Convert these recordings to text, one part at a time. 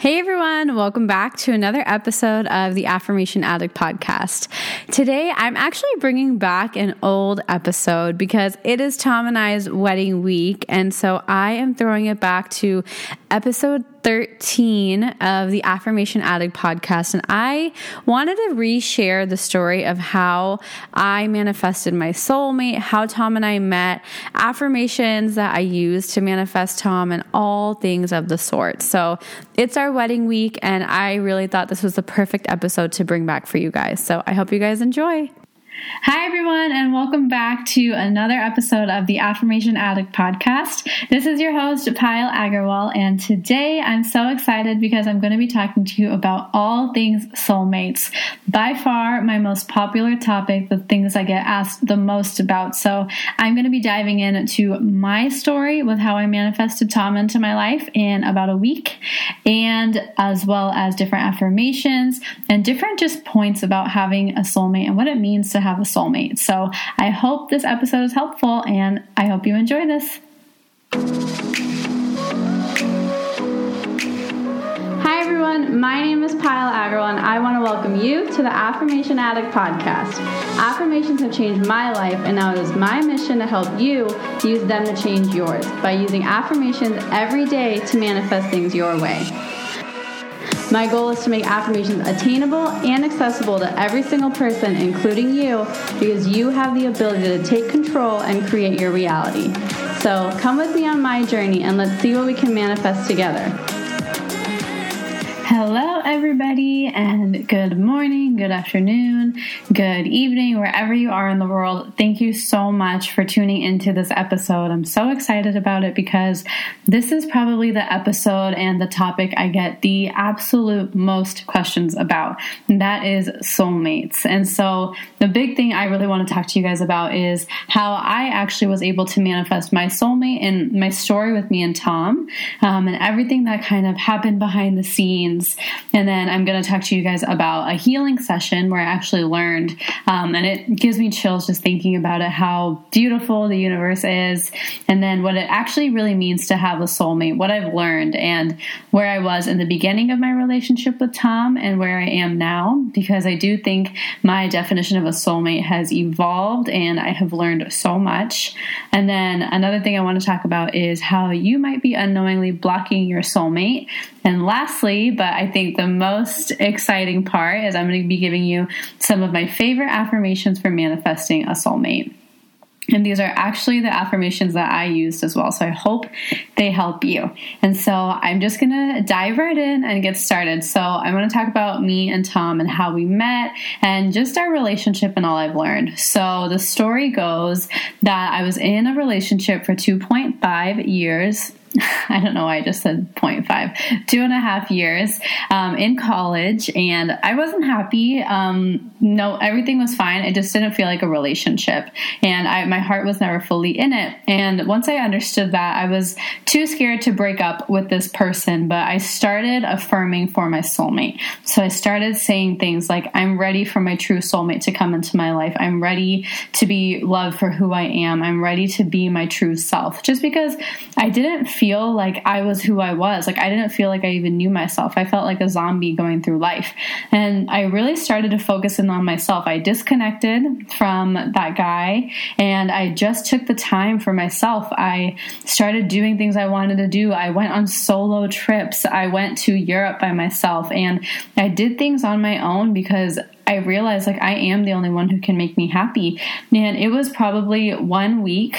Hey everyone, welcome back to another episode of the Affirmation Addict podcast. Today I'm actually bringing back an old episode because it is Tom and I's wedding week, and so I am throwing it back to episode 13 of the Affirmation Addict podcast. And I wanted to reshare the story of how I manifested my soulmate, how Tom and I met, affirmations that I used to manifest Tom, and all things of the sort. So it's our wedding week, and I really thought this was the perfect episode to bring back for you guys. So I hope you guys enjoy. Hi, everyone, and welcome back to another episode of the Affirmation Addict podcast. This is your host, Payal Agarwal, and today I'm so excited because I'm going to be talking to you about all things soulmates. By far, my most popular topic, the things I get asked the most about. So, I'm going to be diving into my story with how I manifested Tom into my life in about a week, and as well as different affirmations and different just points about having a soulmate and what it means to have have a soulmate. So I hope this episode is helpful and I hope you enjoy this. Hi everyone, my name is Payal Agarwal and I want to welcome you to the Affirmation Addict podcast. Affirmations have changed my life and now it is my mission to help you use them to change yours by using affirmations every day to manifest things your way. My goal is to make affirmations attainable and accessible to every single person, including you, because you have the ability to take control and create your reality. So come with me on my journey and let's see what we can manifest together. Hello, everybody, and good morning, good afternoon, good evening, wherever you are in the world. Thank you so much for tuning into this episode. I'm so excited about it because this is probably the episode and the topic I get the absolute most questions about, and that is soulmates. And so, the big thing I really want to talk to you guys about is how I actually was able to manifest my soulmate and my story with me and Tom, um, and everything that kind of happened behind the scenes and then I'm going to talk to you guys about a healing session where I actually learned, um, and it gives me chills just thinking about it, how beautiful the universe is, and then what it actually really means to have a soulmate, what I've learned, and where I was in the beginning of my relationship with Tom and where I am now, because I do think my definition of a soulmate has evolved and I have learned so much. And then another thing I want to talk about is how you might be unknowingly blocking your soulmate and lastly, but I think the most exciting part is I'm going to be giving you some of my favorite affirmations for manifesting a soulmate. And these are actually the affirmations that I used as well. So I hope they help you. And so I'm just going to dive right in and get started. So I'm going to talk about me and Tom and how we met and just our relationship and all I've learned. So the story goes that I was in a relationship for 2.5 years I don't know why I just said 0.5, two and a half years um, in college, and I wasn't happy. Um, no, everything was fine. It just didn't feel like a relationship, and I, my heart was never fully in it. And once I understood that, I was too scared to break up with this person, but I started affirming for my soulmate. So I started saying things like, I'm ready for my true soulmate to come into my life. I'm ready to be loved for who I am. I'm ready to be my true self. Just because I didn't feel like I was who I was. Like I didn't feel like I even knew myself. I felt like a zombie going through life. And I really started to focus in on myself. I disconnected from that guy and I just took the time for myself. I started doing things I wanted to do. I went on solo trips. I went to Europe by myself and I did things on my own because I realized like I am the only one who can make me happy. And it was probably one week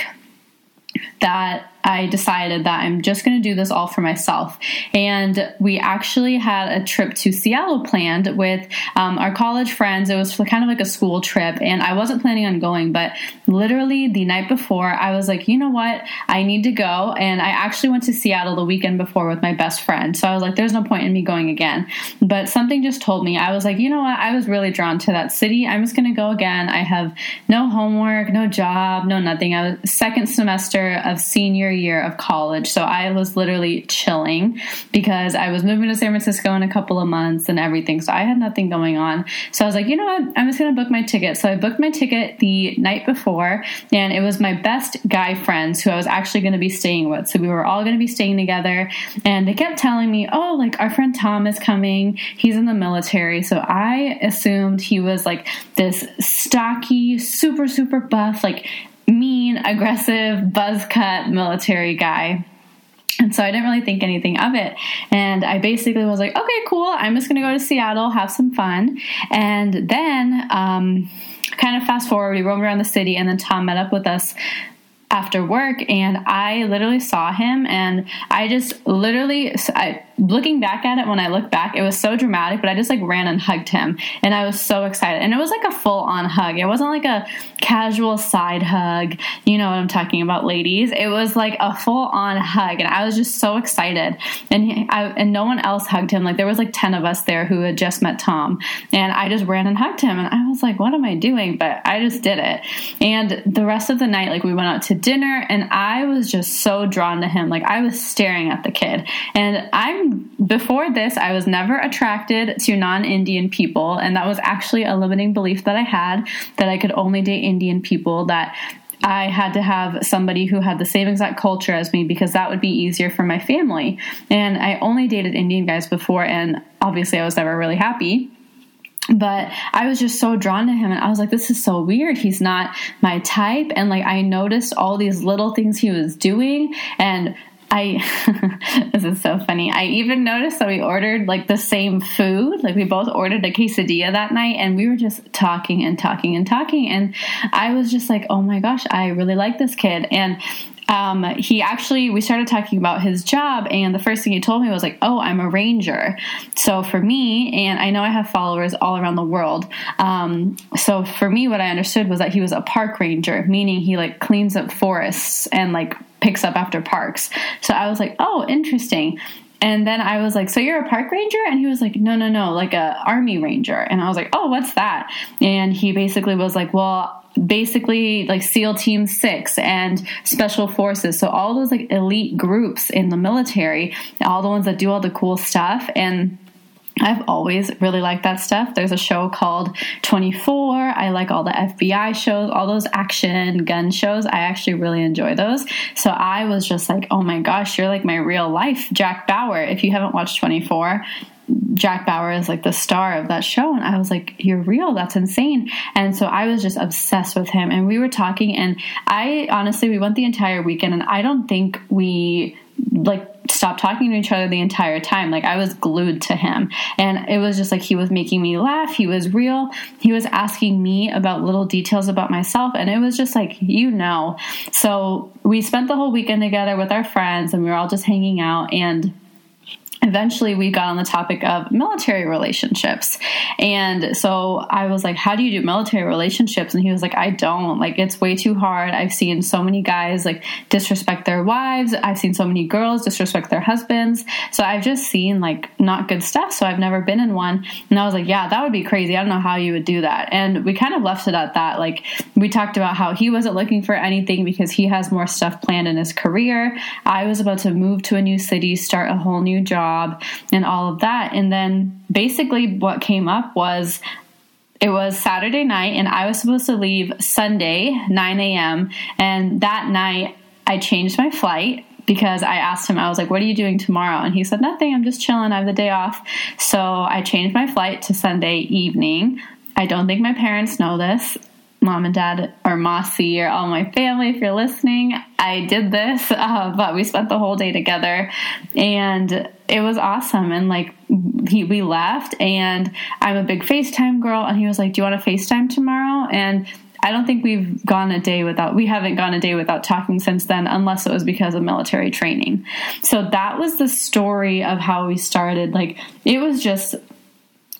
that I decided that I'm just going to do this all for myself. And we actually had a trip to Seattle planned with um, our college friends. It was kind of like a school trip, and I wasn't planning on going, but literally the night before, I was like, you know what? I need to go. And I actually went to Seattle the weekend before with my best friend. So I was like, there's no point in me going again. But something just told me, I was like, you know what? I was really drawn to that city. I'm just going to go again. I have no homework, no job, no nothing. I was second semester of senior year of college. So I was literally chilling because I was moving to San Francisco in a couple of months and everything. So I had nothing going on. So I was like, you know what? I'm just going to book my ticket. So I booked my ticket the night before, and it was my best guy friends who I was actually going to be staying with. So we were all going to be staying together. And they kept telling me, oh, like our friend Tom is coming. He's in the military. So I assumed he was like this stocky, super, super buff, like aggressive, buzz cut military guy. And so I didn't really think anything of it. And I basically was like, okay, cool. I'm just going to go to Seattle, have some fun. And then, um, kind of fast forward, we roamed around the city, and then Tom met up with us after work and I literally saw him and I just literally I looking back at it when I look back, it was so dramatic, but I just like ran and hugged him and I was so excited. And it was like a full on hug. It wasn't like a casual side hug. You know what I'm talking about, ladies. It was like a full on hug and I was just so excited. And he, I, and no one else hugged him. Like there was like 10 of us there who had just met Tom and I just ran and hugged him and I was like, what am I doing? But I just did it. And the rest of the night, like we went out to dinner and I was just so drawn to him. Like I was staring at the kid and I'm before this, I was never attracted to non Indian people, and that was actually a limiting belief that I had that I could only date Indian people, that I had to have somebody who had the same exact culture as me because that would be easier for my family. And I only dated Indian guys before, and obviously, I was never really happy. But I was just so drawn to him and I was like this is so weird. He's not my type. And like I noticed all these little things he was doing and I this is so funny. I even noticed that we ordered like the same food. Like we both ordered a quesadilla that night and we were just talking and talking and talking and I was just like, "Oh my gosh, I really like this kid." And um, he actually we started talking about his job and the first thing he told me was like oh i'm a ranger so for me and i know i have followers all around the world um, so for me what i understood was that he was a park ranger meaning he like cleans up forests and like picks up after parks. So I was like, oh, interesting. And then I was like, "So you're a park ranger?" And he was like, "No, no, no, like a army ranger." And I was like, "Oh, what's that?" And he basically was like, "Well, basically like SEAL Team 6 and Special Forces. So all those like elite groups in the military, all the ones that do all the cool stuff and I've always really liked that stuff. There's a show called 24. I like all the FBI shows, all those action gun shows. I actually really enjoy those. So I was just like, oh my gosh, you're like my real life Jack Bauer. If you haven't watched 24, Jack Bauer is like the star of that show. And I was like, You're real. That's insane. And so I was just obsessed with him. And we were talking, and I honestly, we went the entire weekend, and I don't think we like stopped talking to each other the entire time. Like I was glued to him. And it was just like he was making me laugh. He was real. He was asking me about little details about myself. And it was just like, you know. So we spent the whole weekend together with our friends and we were all just hanging out. And eventually we got on the topic of military relationships. And so I was like, How do you do military relationships? And he was like, I don't. Like, it's way too hard. I've seen so many guys like disrespect their wives. I've seen so many girls disrespect their husbands. So I've just seen like not good stuff. So I've never been in one. And I was like, Yeah, that would be crazy. I don't know how you would do that. And we kind of left it at that. Like, we talked about how he wasn't looking for anything because he has more stuff planned in his career. I was about to move to a new city, start a whole new job job and all of that. And then basically what came up was it was Saturday night and I was supposed to leave Sunday, 9 a.m. And that night I changed my flight because I asked him, I was like, what are you doing tomorrow? And he said, nothing, I'm just chilling. I have the day off. So I changed my flight to Sunday evening. I don't think my parents know this mom and dad or Mossy or all my family, if you're listening, I did this, uh, but we spent the whole day together and it was awesome. And like, he, we left and I'm a big FaceTime girl. And he was like, Do you want to FaceTime tomorrow? And I don't think we've gone a day without, we haven't gone a day without talking since then, unless it was because of military training. So that was the story of how we started. Like, it was just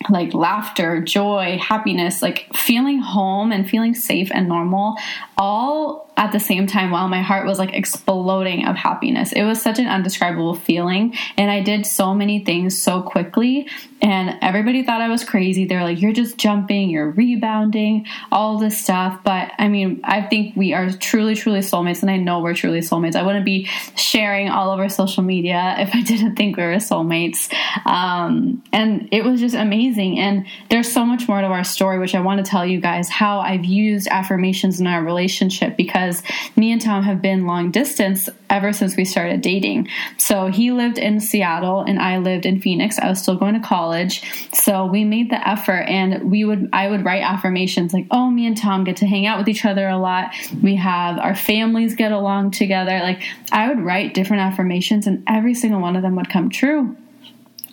like laughter, joy, happiness, like feeling home and feeling safe and normal all at the same time, while my heart was like exploding of happiness, it was such an undescribable feeling. And I did so many things so quickly and everybody thought I was crazy. They're like, you're just jumping, you're rebounding, all this stuff. But I mean, I think we are truly, truly soulmates, and I know we're truly soulmates. I wouldn't be sharing all over social media if I didn't think we were soulmates. Um, and it was just amazing. And there's so much more to our story, which I want to tell you guys how I've used affirmations in our relationship because me and Tom have been long distance ever since we started dating. So he lived in Seattle and I lived in Phoenix. I was still going to college college. So we made the effort and we would I would write affirmations like, "Oh, me and Tom get to hang out with each other a lot. We have our families get along together." Like I would write different affirmations and every single one of them would come true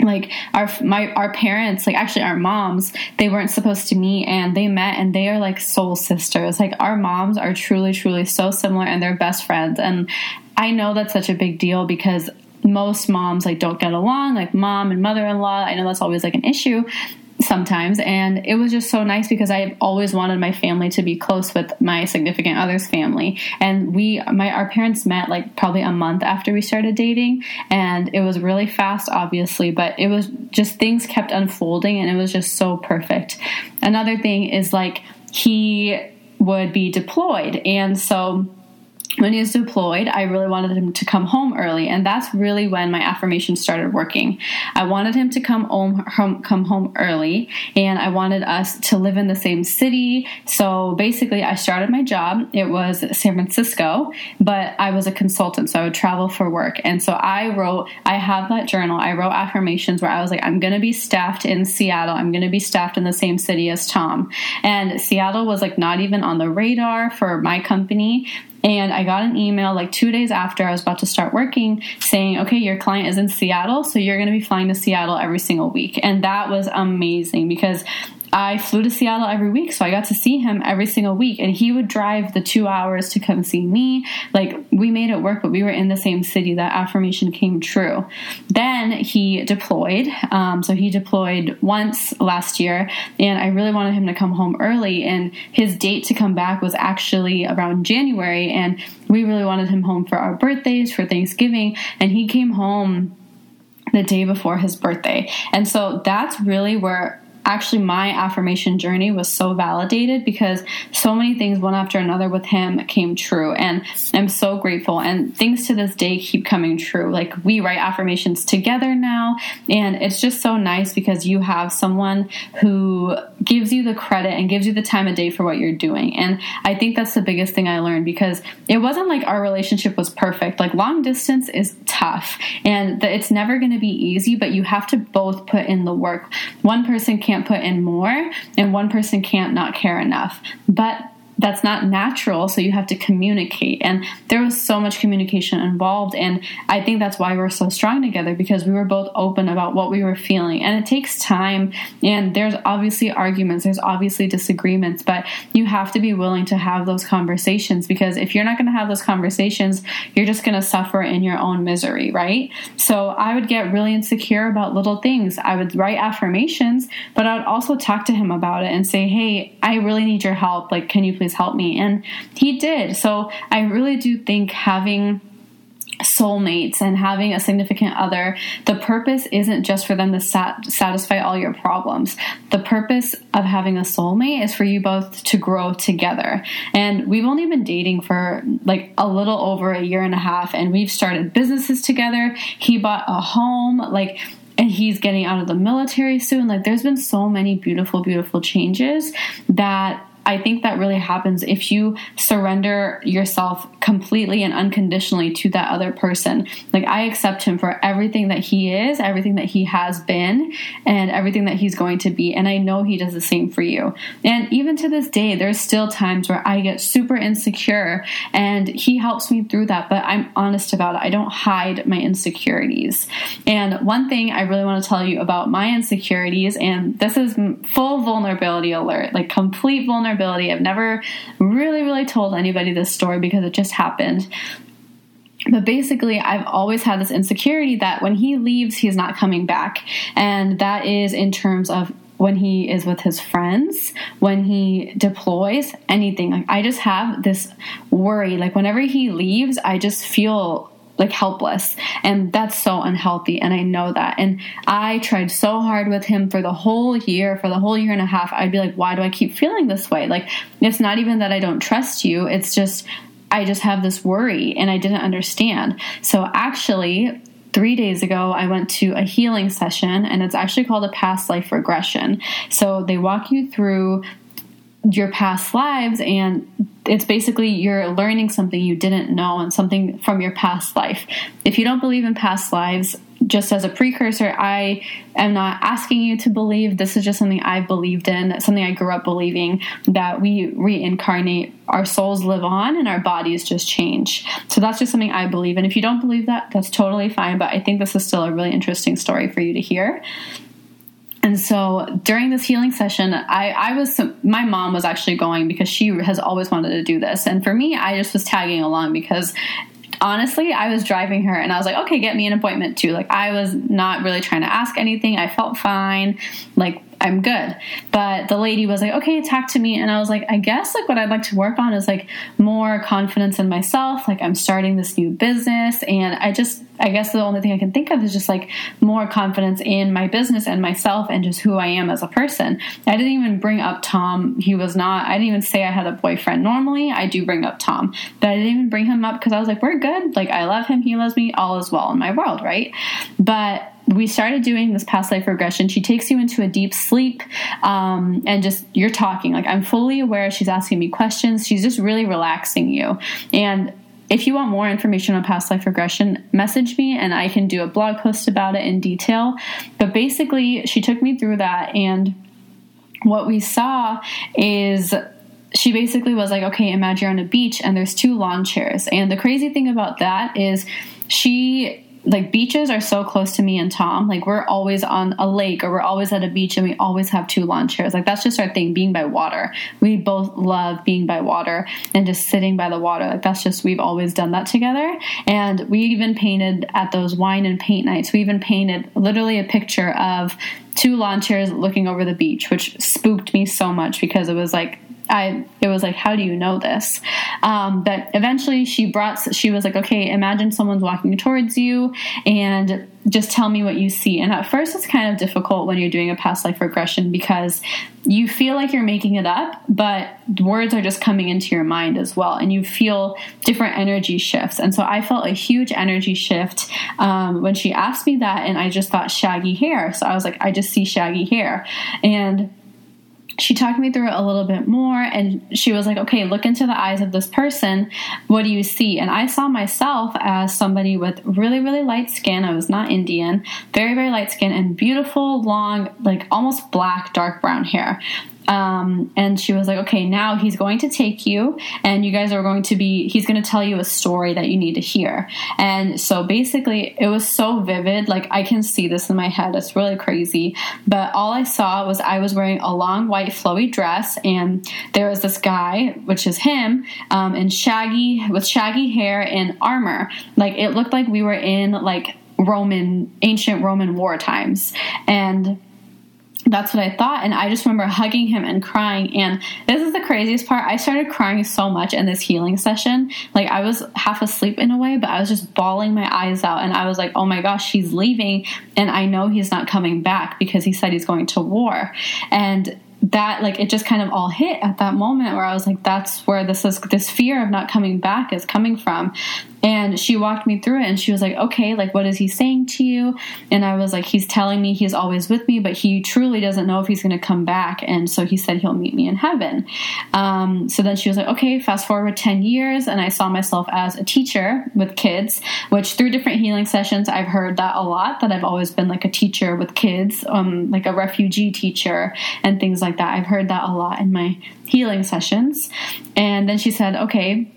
like our my our parents like actually our moms they weren't supposed to meet and they met and they are like soul sisters like our moms are truly truly so similar and they're best friends and i know that's such a big deal because most moms like don't get along, like mom and mother-in-law. I know that's always like an issue sometimes. And it was just so nice because I've always wanted my family to be close with my significant other's family. And we my our parents met like probably a month after we started dating. And it was really fast obviously but it was just things kept unfolding and it was just so perfect. Another thing is like he would be deployed. And so when he was deployed, I really wanted him to come home early, and that's really when my affirmation started working. I wanted him to come home, home, come home early, and I wanted us to live in the same city. So basically, I started my job. It was San Francisco, but I was a consultant, so I would travel for work. And so I wrote, I have that journal. I wrote affirmations where I was like, I'm going to be staffed in Seattle. I'm going to be staffed in the same city as Tom. And Seattle was like not even on the radar for my company. And I got an email like two days after I was about to start working saying, okay, your client is in Seattle, so you're going to be flying to Seattle every single week. And that was amazing because I flew to Seattle every week, so I got to see him every single week. And he would drive the two hours to come see me. Like, we made it work, but we were in the same city. That affirmation came true. Then he deployed. Um, so he deployed once last year, and I really wanted him to come home early. And his date to come back was actually around January, and we really wanted him home for our birthdays, for Thanksgiving. And he came home the day before his birthday. And so that's really where actually my affirmation journey was so validated because so many things one after another with him came true. And i'm so grateful. And things to this day keep coming true. Like we write affirmations together now. And it's just so nice because you have someone who gives you the credit and gives you the time of day for what you're doing. And i think that's the biggest thing i learned because it wasn't like our relationship was perfect. Like long distance is tough and it's never going to be easy but you have to both put in the work. One person can't can't put in more and one person can't not care enough. But that's not natural so you have to communicate. And there was so much communication involved and i think that's why we're so strong together because we were both open about what we were feeling. And it takes time and there's obviously arguments there's obviously disagreements but you have to be willing to have those conversations because if you're not going to have those conversations you're just going to suffer in your own misery right? So i would get really insecure about little things. I would write affirmations but i would also talk to him about it and say hey i really need your help. Like can you please please help me. And he did. So I really do think having soulmates and having a significant other, the purpose isn't just for them to sat- satisfy all your problems. The purpose of having a soulmate is for you both to grow together. And we've only been dating for like a little over a year and a half, and we've started businesses together. He bought a home, like, and he's getting out of the military soon. Like, there's been so many beautiful, beautiful changes that I think that really happens if you surrender yourself completely and unconditionally to that other person. Like, I accept him for everything that he is, everything that he has been, and everything that he's going to be. And I know he does the same for you. And even to this day, there's still times where I get super insecure, and he helps me through that, but I'm honest about it. I don't hide my insecurities. And one thing I really want to tell you about my insecurities, and this is full vulnerability alert, like complete vulnerability vulnerability. I've never really, really told anybody this story because it just happened. But basically, I've always had this insecurity that when he leaves, he's not coming back. And that is in terms of when he is with his friends, when he deploys, anything. Like I just have this worry. Like whenever he leaves, I just feel like helpless. And that's so unhealthy and i know that. And i tried so hard with him for the whole year for the whole year and a half. I'd be like why do i keep feeling this way? Like it's not even that i don't trust you it's just i just have this worry and i didn't understand. So actually three days ago, I went to a healing session, and it's actually called a past life regression. So they walk you through your past lives and it's basically you're learning something you didn't know and something from your past life. If you don't believe in past lives, just as a precursor, I am not asking you to believe. This is just something I've believed in, something I grew up believing that we reincarnate, our souls live on, and our bodies just change. So that's just something I believe. And if you don't believe that, that's totally fine. But I think this is still a really interesting story for you to hear. And so during this healing session, I, I was, my mom was actually going because she has always wanted to do this. And for me, I just was tagging along because honestly, I was driving her and I was like, okay, get me an appointment too. Like, I was not really trying to ask anything. I felt fine. Like, I'm good. But the lady was like, okay, talk to me. And I was like, I guess like what I'd like to work on is like more confidence in myself. Like I'm starting this new business. And I just, I guess the only thing I can think of is just like more confidence in my business and myself and just who I am as a person. I didn't even bring up Tom. He was not, I didn't even say I had a boyfriend. Normally I do bring up Tom, but I didn't even bring him up because I was like, we're good. Like I love him. He loves me. All is well in my world. Right. But we started doing this past life regression. She takes you into a deep sleep um, and just you're talking. Like I'm fully aware. She's asking me questions. She's just really relaxing you. And if you want more information on past life regression, message me and I can do a blog post about it in detail. But basically, she took me through that. And what we saw is she basically was like, okay, imagine you're on a beach and there's two lawn chairs. And the crazy thing about that is she like beaches are so close to me and Tom. Like we're always on a lake or we're always at a beach and we always have two lawn chairs. Like that's just our thing, being by water. We both love being by water and just sitting by the water. Like that's just we've always done that together. And we even painted at those wine and paint nights. We even painted literally a picture of two lawn chairs looking over the beach, which spooked me so much because it was like I it was like, how do you know this? Um, but eventually, she brought. She was like, okay, imagine someone's walking towards you, and just tell me what you see. And at first, it's kind of difficult when you're doing a past life regression because you feel like you're making it up, but words are just coming into your mind as well, and you feel different energy shifts. And so I felt a huge energy shift um, when she asked me that, and I just thought shaggy hair. So I was like, I just see shaggy hair, and she talked me through it a little bit more and she was like, okay, look into the eyes of this person. What do you see? And I saw myself as somebody with really, really light skin. I was not Indian, very, very light skin and beautiful, long, like almost black, dark brown hair. Um, and she was like, okay, now he's going to take you, and you guys are going to be, he's going to tell you a story that you need to hear. And so basically, it was so vivid. Like, I can see this in my head. It's really crazy. But all I saw was I was wearing a long white flowy dress, and there was this guy, which is him, um, in shaggy, with shaggy hair and armor. Like, it looked like we were in, like, Roman, ancient Roman war times. And that's what I thought. And I just remember hugging him and crying. And this is the craziest part. I started crying so much in this healing session. Like I was half asleep in a way, but I was just bawling my eyes out. And I was like, oh my gosh, he's leaving. And I know he's not coming back because he said he's going to war. And that like it just kind of all hit at that moment where I was like, that's where this is this fear of not coming back is coming from. And she walked me through it and she was like, okay, like, what is he saying to you? And I was like, he's telling me he's always with me, but he truly doesn't know if he's going to come back. And so he said he'll meet me in heaven. Um, so then she was like, okay, fast forward 10 years. And I saw myself as a teacher with kids, which through different healing sessions, I've heard that a lot, that I've always been like a teacher with kids, um, like a refugee teacher and things like that. I've heard that a lot in my healing sessions. And then she said, okay,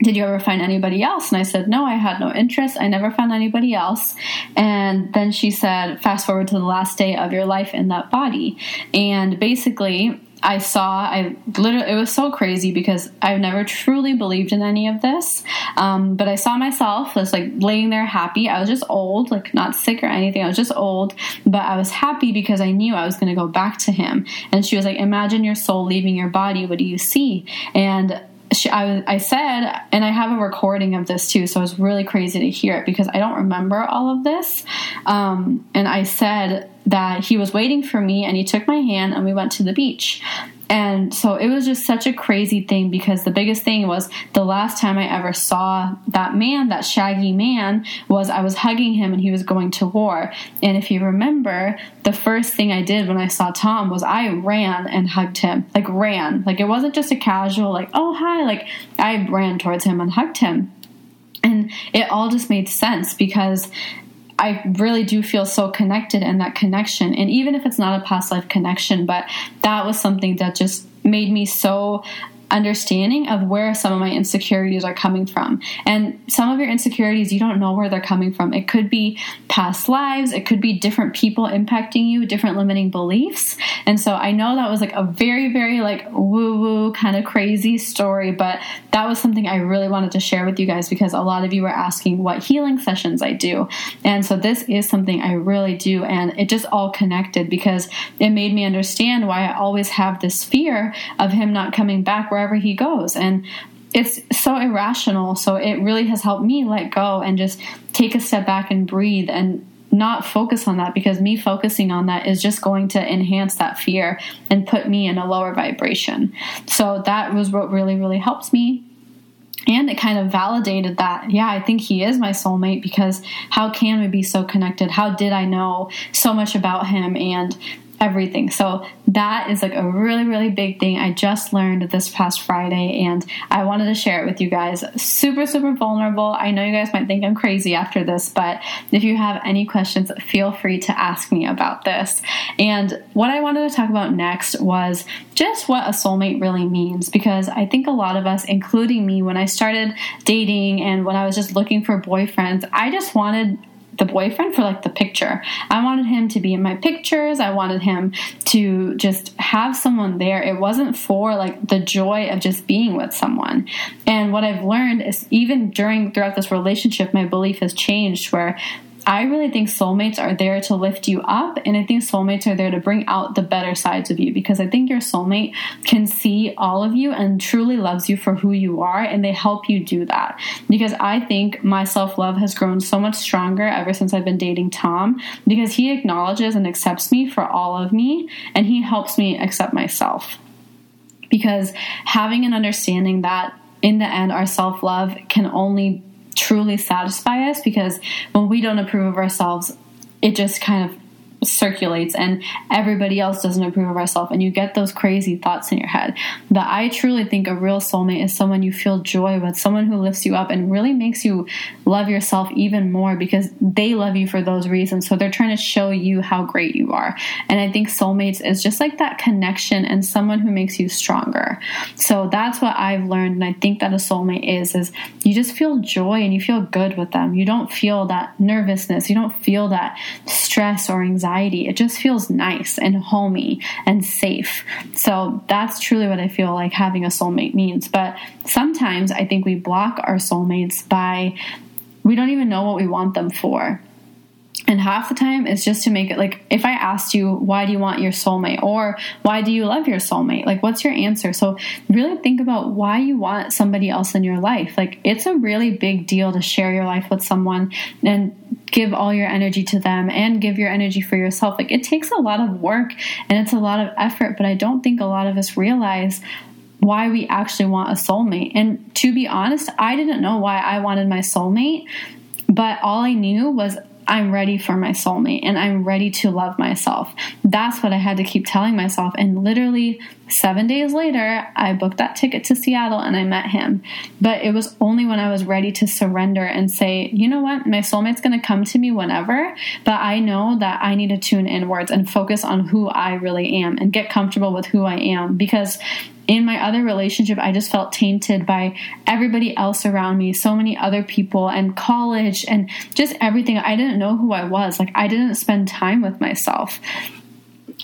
did you ever find anybody else? And I said, no, I had no interest. I never found anybody else. And then she said, fast forward to the last day of your life in that body. And basically, I saw, I literally, it was so crazy because I've never truly believed in any of this. Um, but I saw myself just like laying there happy. I was just old, like not sick or anything. I was just old, but I was happy because I knew I was going to go back to him. And she was like, Imagine your soul leaving your body. What do you see? And she, I, I said, and I have a recording of this too, so it's really crazy to hear it because I don't remember all of this. Um, and I said that he was waiting for me and he took my hand and we went to the beach. And so it was just such a crazy thing because the biggest thing was the last time I ever saw that man, that shaggy man, was I was hugging him and he was going to war. And if you remember, the first thing I did when I saw Tom was I ran and hugged him. Like, ran. Like, it wasn't just a casual, like, oh, hi. Like, I ran towards him and hugged him. And it all just made sense because I really do feel so connected in that connection. And even if it's not a past life connection, but that was something that just made me so understanding of where some of my insecurities are coming from. And some of your insecurities, you don't know where they're coming from. It could be past lives, it could be different people impacting you, different limiting beliefs. And so I know that was like a very, very like woo woo kind of crazy story, but that was something I really wanted to share with you guys because a lot of you were asking what healing sessions I do. And so this is something I really do. And it just all connected because it made me understand why I always have this fear of him not coming back wherever he goes. And it's so irrational. So it really has helped me let go and just take a step back and breathe and not focus on that because me focusing on that is just going to enhance that fear and put me in a lower vibration. So that was what really, really helps me. And it kind of validated that, yeah, I think he is my soulmate because how can we be so connected? How did I know so much about him? And everything. So that is like a really, really big thing I just learned this past Friday, and I wanted to share it with you guys. Super, super vulnerable. I know you guys might think I'm crazy after this, but if you have any questions, feel free to ask me about this. And what I wanted to talk about next was just what a soulmate really means, because I think a lot of us, including me, when I started dating and when I was just looking for boyfriends, I just wanted the boyfriend for like the picture. I wanted him to be in my pictures. I wanted him to just have someone there. It wasn't for like the joy of just being with someone. And what I've learned is even during throughout this relationship, my belief has changed where I really think soulmates are there to lift you up, and I think soulmates are there to bring out the better sides of you because I think your soulmate can see all of you and truly loves you for who you are, and they help you do that. Because I think my self love has grown so much stronger ever since I've been dating Tom because he acknowledges and accepts me for all of me, and he helps me accept myself. Because having an understanding that in the end, our self love can only truly satisfy us because when we don't approve of ourselves, it just kind of circulates and everybody else doesn't approve of ourselves and you get those crazy thoughts in your head. But I truly think a real soulmate is someone you feel joy with, someone who lifts you up and really makes you love yourself even more because they love you for those reasons. So they're trying to show you how great you are. And I think soulmates is just like that connection and someone who makes you stronger. So that's what I've learned and I think that a soulmate is is you just feel joy and you feel good with them. You don't feel that nervousness, you don't feel that stress or anxiety It just feels nice and homey and safe. So that's truly what I feel like having a soulmate means. But sometimes I think we block our soulmates by we don't even know what we want them for. And half the time it's just to make it like if I asked you, why do you want your soulmate? Or why do you love your soulmate? Like, what's your answer? So, really think about why you want somebody else in your life. Like, it's a really big deal to share your life with someone and give all your energy to them and give your energy for yourself. Like, it takes a lot of work and it's a lot of effort, but I don't think a lot of us realize why we actually want a soulmate. And to be honest, I didn't know why I wanted my soulmate, but all I knew was I'm ready for my soulmate and I'm ready to love myself. That's what I had to keep telling myself. And literally seven days later, I booked that ticket to Seattle and I met him. But it was only when I was ready to surrender and say, you know what, my soulmate's going to come to me whenever, but I know that I need to tune inwards and focus on who I really am and get comfortable with who I am because in my other relationship, I just felt tainted by everybody else around me, so many other people, and college, and just everything. I didn't know who I was. Like, I didn't spend time with myself.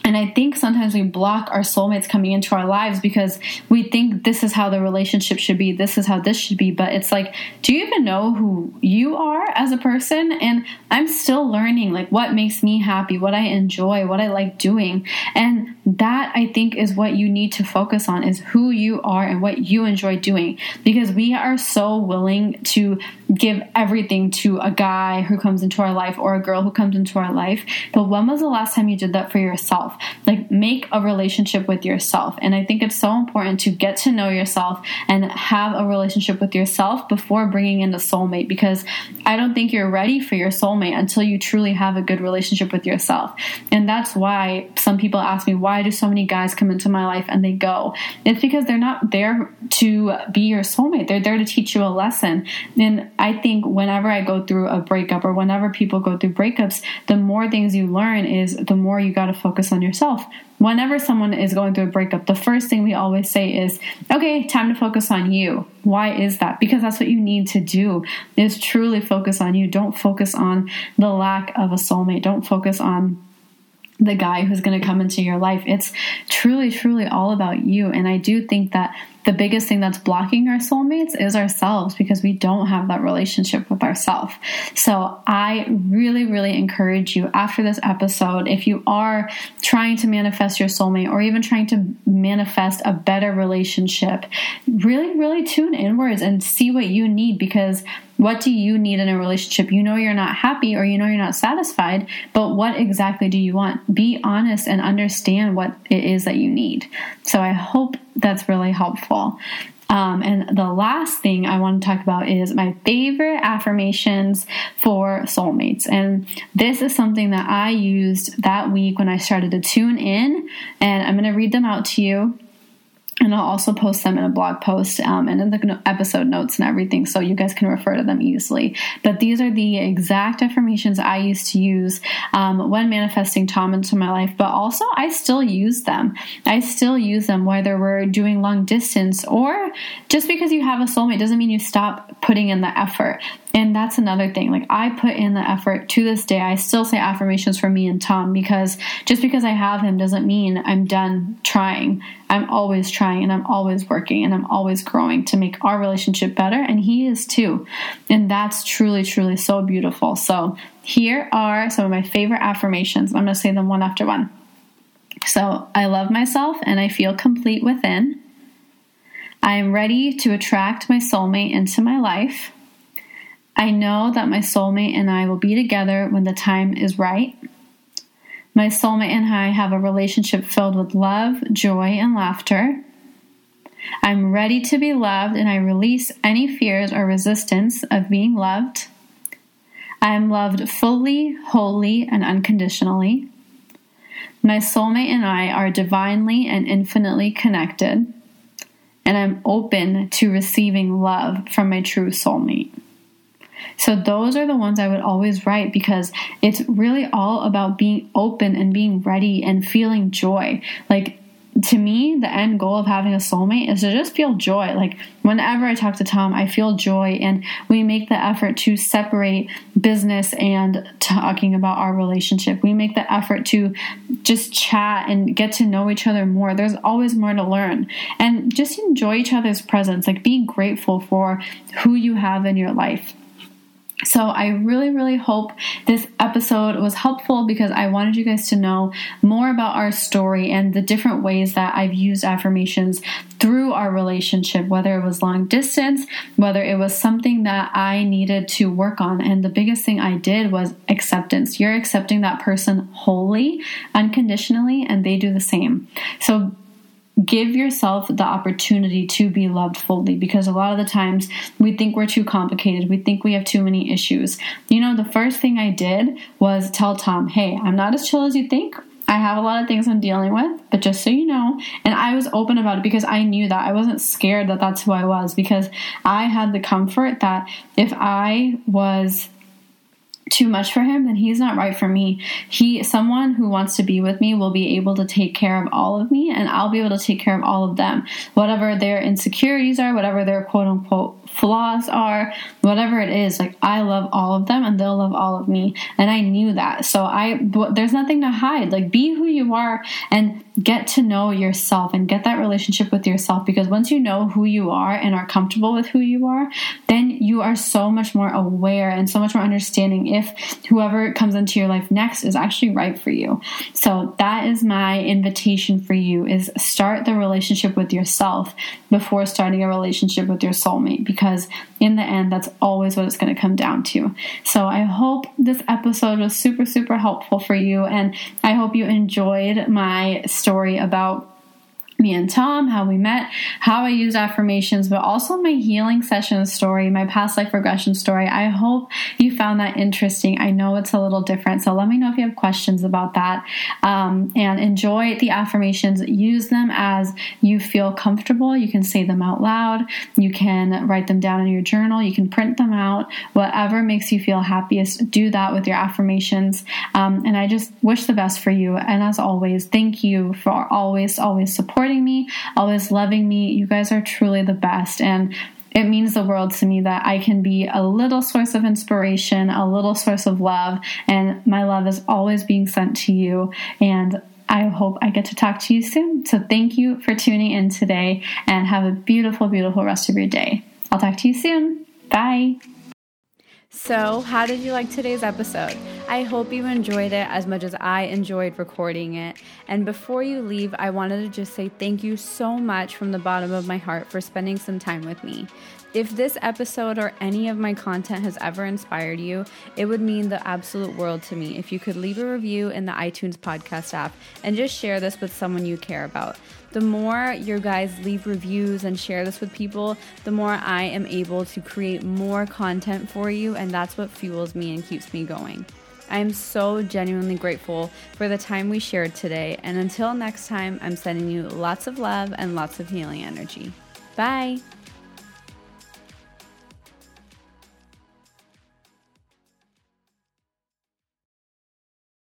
And I think sometimes we block our soulmates coming into our lives because we think this is how the relationship should be, this is how this should be. But it's like, do you even know who you are as a person? And I'm still learning like what makes me happy, what I enjoy, what I like doing. And that I think is what you need to focus on is who you are and what you enjoy doing because we are so willing to give everything to a guy who comes into our life or a girl who comes into our life. But when was the last time you did that for yourself? Like make a relationship with yourself. And I think it's so important to get to know yourself and have a relationship with yourself before bringing in a soulmate because I don't think you're ready for your soulmate until you truly have a good relationship with yourself. And that's why some people ask me, why do so many guys come into my life and they go? It's because they're not there to be your soulmate. They're there to teach you a lesson. And I think whenever I go through a breakup or whenever people go through breakups, the more things you learn is the more you got to focus on yourself. Whenever someone is going through a breakup, the first thing we always say is, okay, time to focus on you. Why is that? Because that's what you need to do is truly focus on you. Don't focus on the lack of a soulmate. Don't focus on the guy who's going to come into your life. It's truly, truly all about you. And I do think that the biggest thing that's blocking our soulmates is ourselves because we don't have that relationship with ourselves. So I really, really encourage you after this episode, if you are trying to manifest your soulmate or even trying to manifest a better relationship, really, really tune inwards and see what you need because what do you need in a relationship? You know you're not happy or you know you're not satisfied, but what exactly do you want? Be honest and understand what it is that you need. So I hope that's really helpful. Um, and the last thing I want to talk about is my favorite affirmations for soulmates. And this is something that I used that week when I started to tune in. And I'm going to read them out to you and I'll also post them in a blog post um, and in the episode notes and everything so you guys can refer to them easily. But these are the exact affirmations I used to use um, when manifesting Tom into my life, but also I still use them. I still use them whether we're doing long distance or just because you have a soulmate doesn't mean you stop putting in the effort. And that's another thing. Like I put in the effort to this day. I still say affirmations for me and Tom because just because I have him doesn't mean I'm done trying. I'm always trying and I'm always working and I'm always growing to make our relationship better. And he is too. And that's truly, truly so beautiful. So here are some of my favorite affirmations. I'm going to say them one after one. So I love myself and I feel complete within. I am ready to attract my soulmate into my life. I know that my soulmate and I will be together when the time is right. My soulmate and I have a relationship filled with love, joy, and laughter. I'm ready to be loved and I release any fears or resistance of being loved. I am loved fully, wholly, and unconditionally. My soulmate and I are divinely and infinitely connected, and I'm open to receiving love from my true soulmate. So those are the ones I would always write because it's really all about being open and being ready and feeling joy. Like to me, the end goal of having a soulmate is to just feel joy. Like whenever I talk to Tom, I feel joy, and we make the effort to separate business and talking about our relationship. We make the effort to just chat and get to know each other more. There's always more to learn, and just enjoy each other's presence. Like be grateful for who you have in your life. So, I really, really hope this episode was helpful because I wanted you guys to know more about our story and the different ways that I've used affirmations through our relationship, whether it was long distance, whether it was something that I needed to work on. And the biggest thing I did was acceptance. You're accepting that person wholly, unconditionally, and they do the same. So, give yourself the opportunity to be loved fully because a lot of the times we think we're too complicated. We think we have too many issues. You know, the first thing I did was tell Tom, hey, I'm not as chill as you think. I have a lot of things I'm dealing with, but just so you know, and I was open about it because I knew that I wasn't scared that that's who I was because I had the comfort that if I was too much for him, then he's not right for me. He someone who wants to be with me will be able to take care of all of me and I'll be able to take care of all of them. Whatever their insecurities are, whatever their quote unquote flaws are, whatever it is, like I love all of them and they'll love all of me. And I knew that. So I there's nothing to hide. Like be who you are and get to know yourself and get that relationship with yourself because once you know who you are and are comfortable with who you are, then you are so much more aware and so much more understanding if whoever comes into your life next is actually right for you. So that is my invitation for you is start the relationship with yourself before starting a relationship with your soulmate because in the end that's always what it's going to come down to. So I hope this episode was super super helpful for you and I hope you enjoyed my story about me and Tom, how we met, how I use affirmations, but also my healing session story, my past life regression story. I hope you found that interesting. I know it's a little different, so let me know if you have questions about that. Um, and enjoy the affirmations. Use them as you feel comfortable. You can say them out loud. You can write them down in your journal. You can print them out. Whatever makes you feel happiest, do that with your affirmations. Um, and I just wish the best for you. And as always, thank you for always, always supporting supporting me, always loving me. You guys are truly the best. And it means the world to me that I can be a little source of inspiration, a little source of love, and my love is always being sent to you. And I hope I get to talk to you soon. So thank you for tuning in today and have a beautiful, beautiful rest of your day. I'll talk to you soon. Bye. So, how did you like today's episode? I hope you enjoyed it as much as I enjoyed recording it. And before you leave, I wanted to just say thank you so much from the bottom of my heart for spending some time with me. If this episode or any of my content has ever inspired you, it would mean the absolute world to me if you could leave a review in the iTunes podcast app and just share this with someone you care about the more your guys leave reviews and share this with people, the more I am able to create more content for you, and that's what fuels me and keeps me going. I am so genuinely grateful for the time we shared today, and until next time, I'm sending you lots of love and lots of healing energy. Bye.